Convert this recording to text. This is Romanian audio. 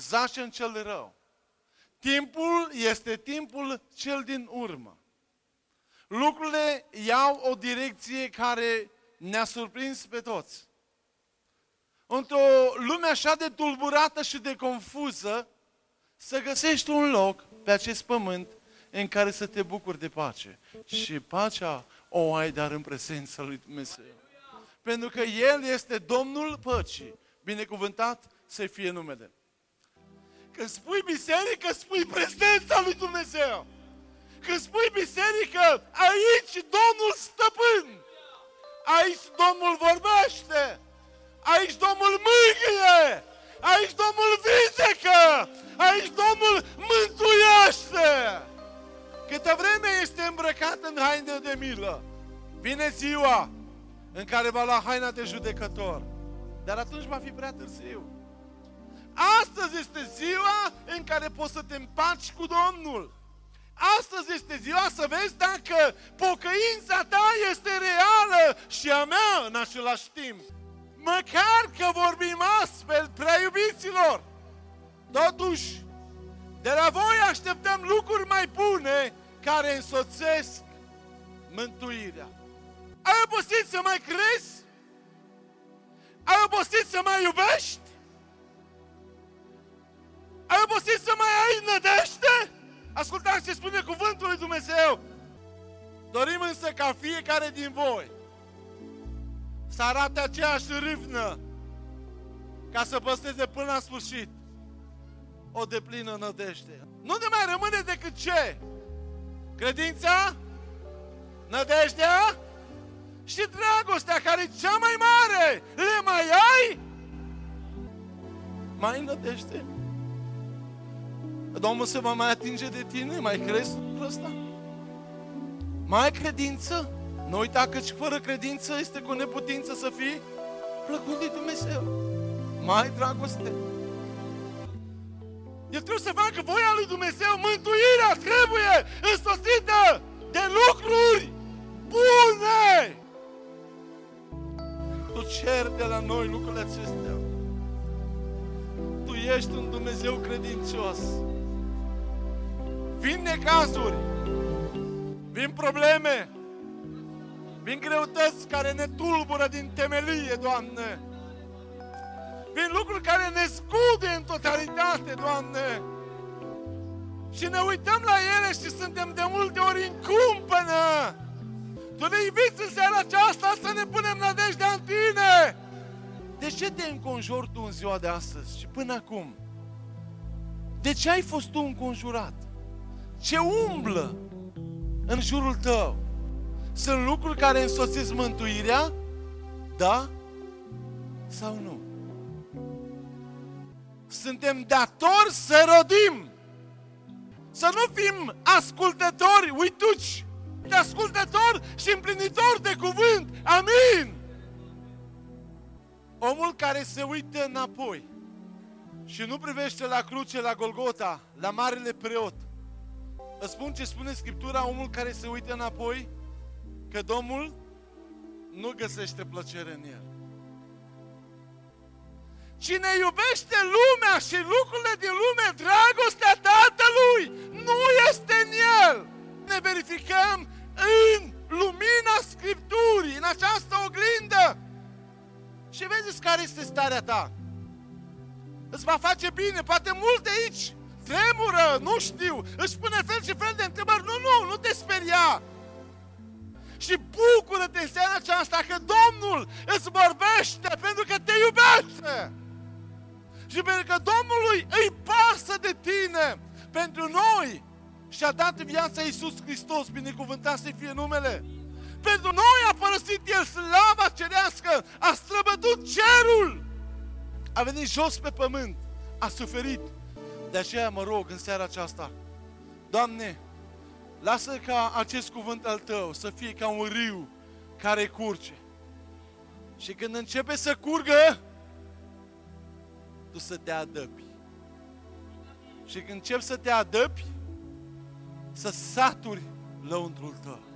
zace în cel rău. Timpul este timpul cel din urmă. Lucrurile iau o direcție care ne-a surprins pe toți. Într-o lume așa de tulburată și de confuză, să găsești un loc pe acest pământ în care să te bucuri de pace. Și pacea o ai dar în prezența lui Dumnezeu. Pentru că El este Domnul păcii. Binecuvântat să fie numele. Când spui biserică, spui prezența lui Dumnezeu. Când spui biserică, aici Domnul stăpân. Aici Domnul vorbește. Aici Domnul mângâie. Aici Domnul vindecă. Aici Domnul mântuiește. Câtă vreme este îmbrăcat în haine de milă, vine ziua în care va lua haina de judecător. Dar atunci va fi prea târziu. Astăzi este ziua în care poți să te împaci cu Domnul. Astăzi este ziua să vezi dacă pocăința ta este reală și a mea în același timp. Măcar că vorbim astfel, prea iubiților. Totuși, de la voi așteptăm lucruri mai bune care însoțesc mântuirea. Ai obosit să mai crezi? Ai obosit să mai iubești? Ai obosit să mai ai nădejde? Ascultați ce spune cuvântul lui Dumnezeu. Dorim însă ca fiecare din voi să arate aceeași râvnă ca să păsteze până la sfârșit o deplină nădejde. Nu ne mai rămâne decât ce? Credința, nădejdea și dragostea, care e cea mai mare. Le mai ai? Mai nădejde? Domnul se va mai atinge de tine? Mai crezi lucrul ăsta? Mai ai credință? Nu uita că și fără credință este cu neputință să fii plăcut de Dumnezeu. Mai ai dragoste? El trebuie să facă voia lui Dumnezeu. Mântuirea trebuie însoțită de lucruri bune. Tu cer de la noi lucrurile acestea. Tu ești un Dumnezeu credincios. Vin necazuri, vin probleme, vin greutăți care ne tulbură din temelie, Doamne. Vin lucruri care ne scude în totalitate, Doamne. Și ne uităm la ele și suntem de multe ori în cumpănă. Tu ne inviți în seara aceasta să ne punem nădejdea în Tine. De ce te înconjori tu în ziua de astăzi și până acum? De ce ai fost tu înconjurat? Ce umblă în jurul tău? Sunt lucruri care însoțesc mântuirea? Da sau nu? Suntem datori să rodim. Să nu fim ascultători, uituci, de ascultători și împlinitori de cuvânt. Amin! Omul care se uită înapoi și nu privește la cruce, la Golgota, la Marele Preot. Îți spun ce spune Scriptura, omul care se uită înapoi, că Domnul nu găsește plăcere în el. Cine iubește lumea și lucrurile din lume, dragostea Tatălui nu este în el. Ne verificăm în lumina Scripturii, în această oglindă. Și vezi care este starea ta. Îți va face bine, poate mulți de aici tremură, nu știu, își pune fel și fel de întrebări. Nu, nu, nu te speria. Și bucură-te în seara aceasta că Domnul îți vorbește pentru că te iubește. Și pentru că Domnului îi pasă de tine, pentru noi și-a dat viața Iisus Hristos, binecuvântat să fie numele. Pentru noi a părăsit El slava cerească, a străbătut cerul, a venit jos pe pământ, a suferit. De aceea mă rog în seara aceasta, Doamne, lasă ca acest cuvânt al Tău să fie ca un râu care curge. Și când începe să curgă, tu să te adăpi. Și când începi să te adăpi, să saturi lăuntrul tău.